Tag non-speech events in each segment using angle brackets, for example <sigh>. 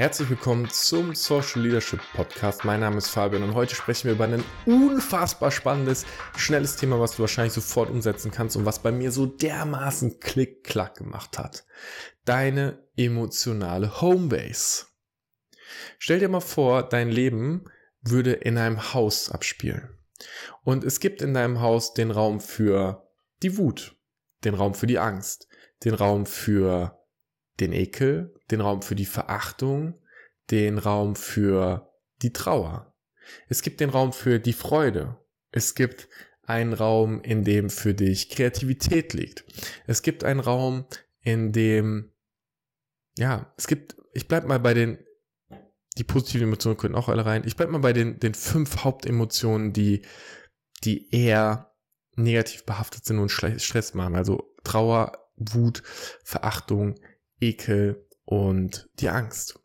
Herzlich willkommen zum Social Leadership Podcast. Mein Name ist Fabian und heute sprechen wir über ein unfassbar spannendes, schnelles Thema, was du wahrscheinlich sofort umsetzen kannst und was bei mir so dermaßen Klick-Klack gemacht hat. Deine emotionale Homebase. Stell dir mal vor, dein Leben würde in einem Haus abspielen. Und es gibt in deinem Haus den Raum für die Wut, den Raum für die Angst, den Raum für den Ekel, den Raum für die Verachtung, den Raum für die Trauer. Es gibt den Raum für die Freude. Es gibt einen Raum, in dem für dich Kreativität liegt. Es gibt einen Raum, in dem, ja, es gibt, ich bleib mal bei den, die positiven Emotionen können auch alle rein. Ich bleib mal bei den, den fünf Hauptemotionen, die, die eher negativ behaftet sind und Stress machen. Also Trauer, Wut, Verachtung, Ekel und die Angst.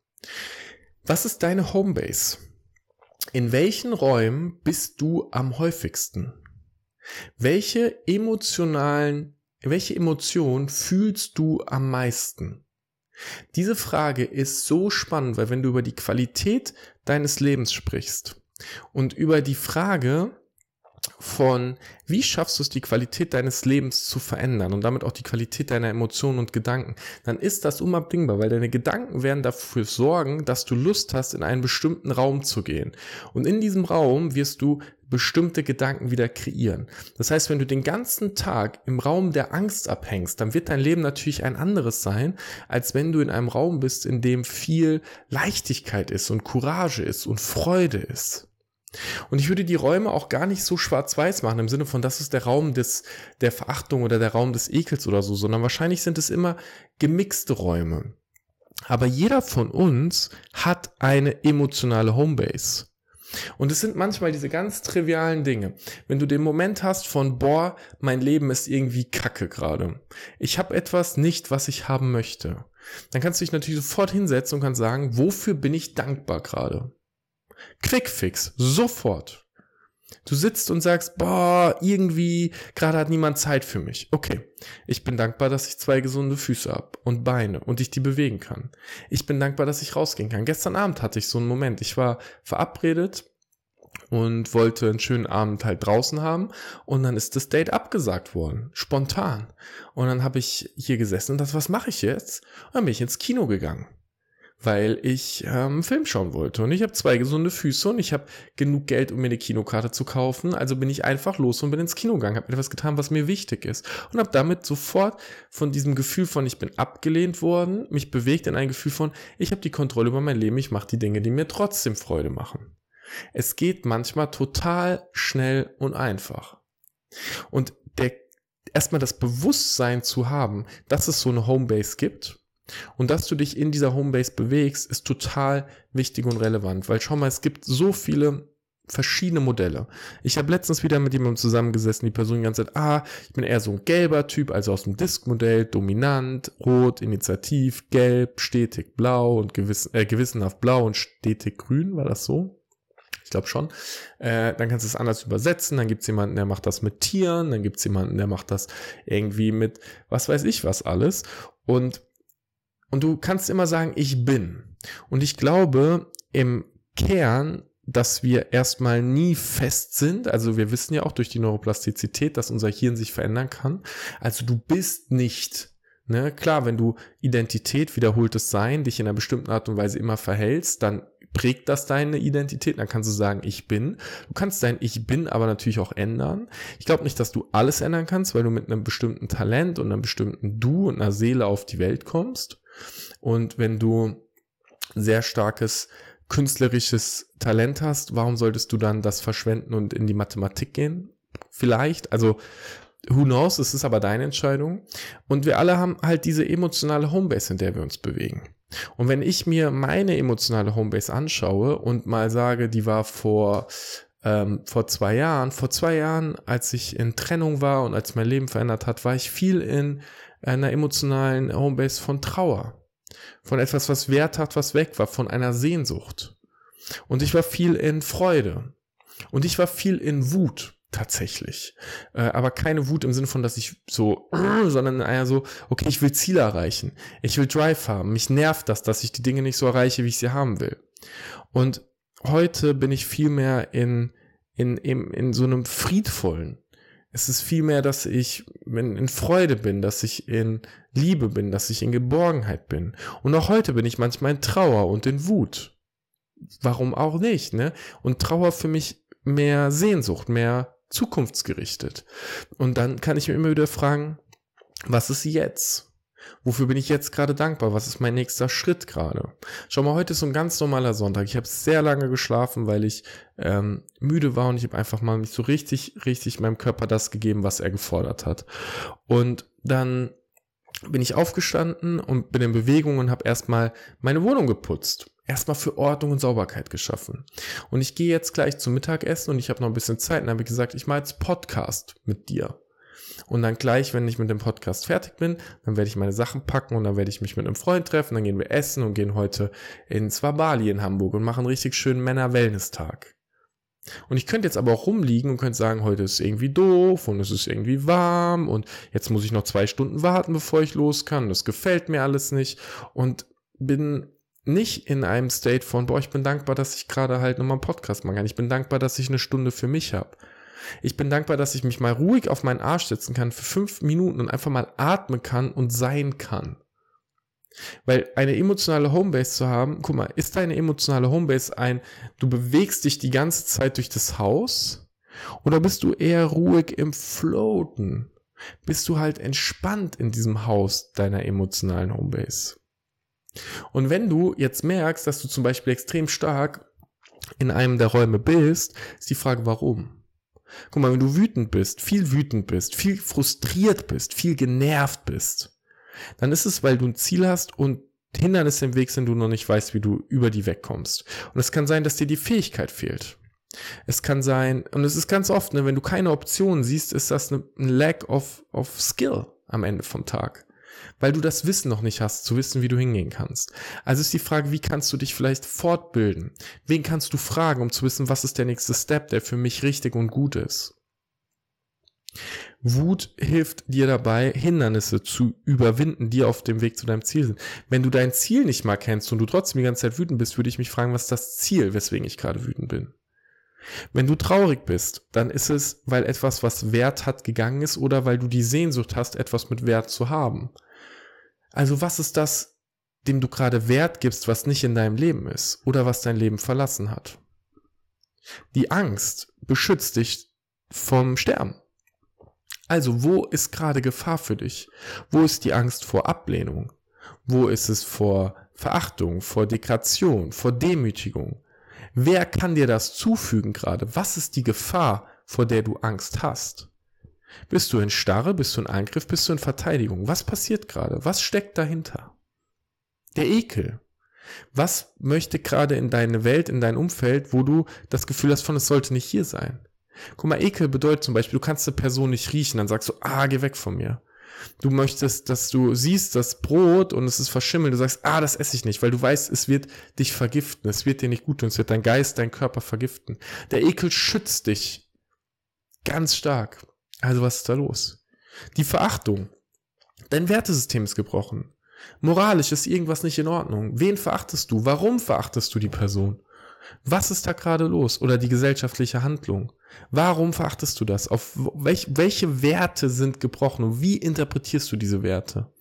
Was ist deine Homebase? In welchen Räumen bist du am häufigsten? Welche emotionalen, welche Emotion fühlst du am meisten? Diese Frage ist so spannend, weil wenn du über die Qualität deines Lebens sprichst und über die Frage, von, wie schaffst du es, die Qualität deines Lebens zu verändern und damit auch die Qualität deiner Emotionen und Gedanken, dann ist das unabdingbar, weil deine Gedanken werden dafür sorgen, dass du Lust hast, in einen bestimmten Raum zu gehen. Und in diesem Raum wirst du bestimmte Gedanken wieder kreieren. Das heißt, wenn du den ganzen Tag im Raum der Angst abhängst, dann wird dein Leben natürlich ein anderes sein, als wenn du in einem Raum bist, in dem viel Leichtigkeit ist und Courage ist und Freude ist. Und ich würde die Räume auch gar nicht so schwarz-weiß machen, im Sinne von, das ist der Raum des, der Verachtung oder der Raum des Ekels oder so, sondern wahrscheinlich sind es immer gemixte Räume. Aber jeder von uns hat eine emotionale Homebase. Und es sind manchmal diese ganz trivialen Dinge. Wenn du den Moment hast von, boah, mein Leben ist irgendwie kacke gerade. Ich habe etwas nicht, was ich haben möchte. Dann kannst du dich natürlich sofort hinsetzen und kannst sagen, wofür bin ich dankbar gerade? Quickfix, sofort. Du sitzt und sagst, boah, irgendwie, gerade hat niemand Zeit für mich. Okay, ich bin dankbar, dass ich zwei gesunde Füße habe und Beine und ich die bewegen kann. Ich bin dankbar, dass ich rausgehen kann. Gestern Abend hatte ich so einen Moment. Ich war verabredet und wollte einen schönen Abend halt draußen haben und dann ist das Date abgesagt worden, spontan. Und dann habe ich hier gesessen und das, was mache ich jetzt? Und dann bin ich ins Kino gegangen weil ich ähm, Film schauen wollte. Und ich habe zwei gesunde Füße und ich habe genug Geld, um mir eine Kinokarte zu kaufen. Also bin ich einfach los und bin ins Kino gegangen, habe etwas getan, was mir wichtig ist. Und habe damit sofort von diesem Gefühl von, ich bin abgelehnt worden, mich bewegt in ein Gefühl von, ich habe die Kontrolle über mein Leben, ich mache die Dinge, die mir trotzdem Freude machen. Es geht manchmal total schnell und einfach. Und der, erstmal das Bewusstsein zu haben, dass es so eine Homebase gibt und dass du dich in dieser Homebase bewegst, ist total wichtig und relevant, weil schau mal, es gibt so viele verschiedene Modelle. Ich habe letztens wieder mit jemandem zusammengesessen, die Person die ganze Zeit, ah, ich bin eher so ein gelber Typ, also aus dem Disk-Modell, dominant, rot, initiativ, gelb, stetig blau und gewiss, äh, gewissenhaft blau und stetig grün, war das so? Ich glaube schon. Äh, dann kannst du es anders übersetzen. Dann gibt es jemanden, der macht das mit Tieren. Dann gibt es jemanden, der macht das irgendwie mit was weiß ich was alles. Und und du kannst immer sagen, ich bin. Und ich glaube im Kern, dass wir erstmal nie fest sind. Also wir wissen ja auch durch die Neuroplastizität, dass unser Hirn sich verändern kann. Also du bist nicht Ne, klar, wenn du Identität, wiederholtes Sein, dich in einer bestimmten Art und Weise immer verhältst, dann prägt das deine Identität. Dann kannst du sagen, ich bin. Du kannst dein Ich bin aber natürlich auch ändern. Ich glaube nicht, dass du alles ändern kannst, weil du mit einem bestimmten Talent und einem bestimmten Du und einer Seele auf die Welt kommst. Und wenn du sehr starkes künstlerisches Talent hast, warum solltest du dann das verschwenden und in die Mathematik gehen? Vielleicht, also who knows, es ist aber deine Entscheidung. Und wir alle haben halt diese emotionale Homebase, in der wir uns bewegen. Und wenn ich mir meine emotionale Homebase anschaue und mal sage, die war vor ähm, vor zwei Jahren, vor zwei Jahren, als ich in Trennung war und als mein Leben verändert hat, war ich viel in einer emotionalen Homebase von Trauer. Von etwas, was Wert hat, was weg war, von einer Sehnsucht. Und ich war viel in Freude. Und ich war viel in Wut. tatsächlich. Äh, aber keine Wut im Sinne von, dass ich so, <clears throat> sondern eher so, okay, ich will Ziele erreichen. Ich will Drive haben. Mich nervt das, dass ich die Dinge nicht so erreiche, wie ich sie haben will. Und heute bin ich viel mehr in, in, in, in so einem friedvollen. Es ist viel mehr, dass ich in Freude bin, dass ich in Liebe bin, dass ich in Geborgenheit bin. Und auch heute bin ich manchmal in Trauer und in Wut. Warum auch nicht, ne? Und Trauer für mich mehr Sehnsucht, mehr zukunftsgerichtet. Und dann kann ich mir immer wieder fragen, was ist jetzt? Wofür bin ich jetzt gerade dankbar? Was ist mein nächster Schritt gerade? Schau mal, heute ist so ein ganz normaler Sonntag. Ich habe sehr lange geschlafen, weil ich ähm, müde war und ich habe einfach mal mich so richtig, richtig meinem Körper das gegeben, was er gefordert hat. Und dann bin ich aufgestanden und bin in Bewegung und habe erstmal meine Wohnung geputzt. Erstmal für Ordnung und Sauberkeit geschaffen. Und ich gehe jetzt gleich zum Mittagessen und ich habe noch ein bisschen Zeit und habe gesagt, ich mache jetzt Podcast mit dir. Und dann gleich, wenn ich mit dem Podcast fertig bin, dann werde ich meine Sachen packen und dann werde ich mich mit einem Freund treffen, dann gehen wir essen und gehen heute ins Wabali in Hamburg und machen einen richtig schönen Männer-Wellness-Tag. Und ich könnte jetzt aber auch rumliegen und könnte sagen, heute ist irgendwie doof und es ist irgendwie warm und jetzt muss ich noch zwei Stunden warten, bevor ich los kann. Das gefällt mir alles nicht und bin nicht in einem State von, boah, ich bin dankbar, dass ich gerade halt nochmal einen Podcast machen kann. Ich bin dankbar, dass ich eine Stunde für mich habe. Ich bin dankbar, dass ich mich mal ruhig auf meinen Arsch setzen kann für fünf Minuten und einfach mal atmen kann und sein kann. Weil eine emotionale Homebase zu haben, guck mal, ist deine emotionale Homebase ein, du bewegst dich die ganze Zeit durch das Haus oder bist du eher ruhig im Floaten? Bist du halt entspannt in diesem Haus deiner emotionalen Homebase? Und wenn du jetzt merkst, dass du zum Beispiel extrem stark in einem der Räume bist, ist die Frage, warum? Guck mal, wenn du wütend bist, viel wütend bist, viel frustriert bist, viel genervt bist, dann ist es, weil du ein Ziel hast und Hindernisse im Weg sind, du noch nicht weißt, wie du über die wegkommst. Und es kann sein, dass dir die Fähigkeit fehlt. Es kann sein, und es ist ganz oft, ne, wenn du keine Option siehst, ist das ein Lack of, of Skill am Ende vom Tag weil du das Wissen noch nicht hast, zu wissen, wie du hingehen kannst. Also ist die Frage, wie kannst du dich vielleicht fortbilden? Wen kannst du fragen, um zu wissen, was ist der nächste Step, der für mich richtig und gut ist? Wut hilft dir dabei, Hindernisse zu überwinden, die auf dem Weg zu deinem Ziel sind. Wenn du dein Ziel nicht mal kennst und du trotzdem die ganze Zeit wütend bist, würde ich mich fragen, was ist das Ziel, weswegen ich gerade wütend bin? Wenn du traurig bist, dann ist es, weil etwas, was Wert hat, gegangen ist oder weil du die Sehnsucht hast, etwas mit Wert zu haben. Also was ist das, dem du gerade Wert gibst, was nicht in deinem Leben ist oder was dein Leben verlassen hat? Die Angst beschützt dich vom Sterben. Also wo ist gerade Gefahr für dich? Wo ist die Angst vor Ablehnung? Wo ist es vor Verachtung, vor Degradation, vor Demütigung? Wer kann dir das zufügen gerade? Was ist die Gefahr, vor der du Angst hast? Bist du in Starre? Bist du in Angriff? Bist du in Verteidigung? Was passiert gerade? Was steckt dahinter? Der Ekel. Was möchte gerade in deine Welt, in dein Umfeld, wo du das Gefühl hast von, es sollte nicht hier sein? Guck mal, Ekel bedeutet zum Beispiel, du kannst eine Person nicht riechen, dann sagst du, ah, geh weg von mir. Du möchtest, dass du siehst das Brot und es ist verschimmelt, du sagst, ah, das esse ich nicht, weil du weißt, es wird dich vergiften, es wird dir nicht gut tun, es wird dein Geist, dein Körper vergiften. Der Ekel schützt dich ganz stark. Also was ist da los? Die Verachtung. Dein Wertesystem ist gebrochen. Moralisch ist irgendwas nicht in Ordnung. Wen verachtest du? Warum verachtest du die Person? Was ist da gerade los? Oder die gesellschaftliche Handlung? Warum verachtest du das? Auf welch, welche Werte sind gebrochen und wie interpretierst du diese Werte?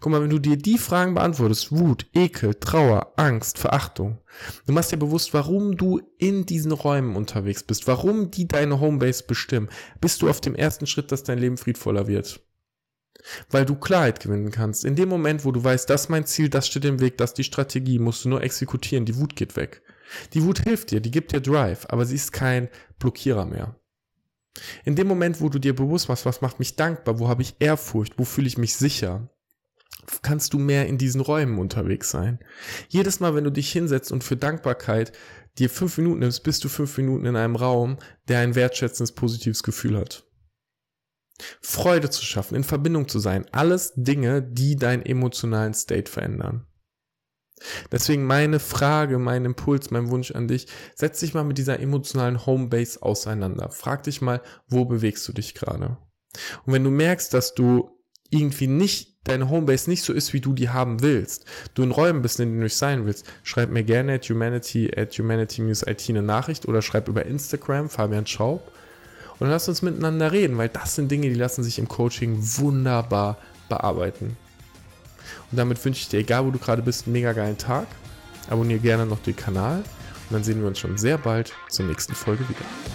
Guck mal, wenn du dir die Fragen beantwortest, Wut, Ekel, Trauer, Angst, Verachtung, du machst dir bewusst, warum du in diesen Räumen unterwegs bist, warum die deine Homebase bestimmen, bist du auf dem ersten Schritt, dass dein Leben friedvoller wird. Weil du Klarheit gewinnen kannst. In dem Moment, wo du weißt, das ist mein Ziel, das steht im Weg, das ist die Strategie, musst du nur exekutieren, die Wut geht weg. Die Wut hilft dir, die gibt dir Drive, aber sie ist kein Blockierer mehr. In dem Moment, wo du dir bewusst machst, was macht mich dankbar, wo habe ich Ehrfurcht, wo fühle ich mich sicher, kannst du mehr in diesen Räumen unterwegs sein. Jedes Mal, wenn du dich hinsetzt und für Dankbarkeit dir fünf Minuten nimmst, bist du fünf Minuten in einem Raum, der ein wertschätzendes, positives Gefühl hat. Freude zu schaffen, in Verbindung zu sein, alles Dinge, die deinen emotionalen State verändern. Deswegen meine Frage, mein Impuls, mein Wunsch an dich, setz dich mal mit dieser emotionalen Homebase auseinander. Frag dich mal, wo bewegst du dich gerade? Und wenn du merkst, dass du irgendwie nicht, deine Homebase nicht so ist, wie du die haben willst, du in Räumen bist, in denen du nicht sein willst, schreib mir gerne at humanity, at humanity-it eine Nachricht oder schreib über Instagram, Fabian Schaub. Und lass uns miteinander reden, weil das sind Dinge, die lassen sich im Coaching wunderbar bearbeiten. Und damit wünsche ich dir, egal wo du gerade bist, einen mega geilen Tag. Abonniere gerne noch den Kanal und dann sehen wir uns schon sehr bald zur nächsten Folge wieder.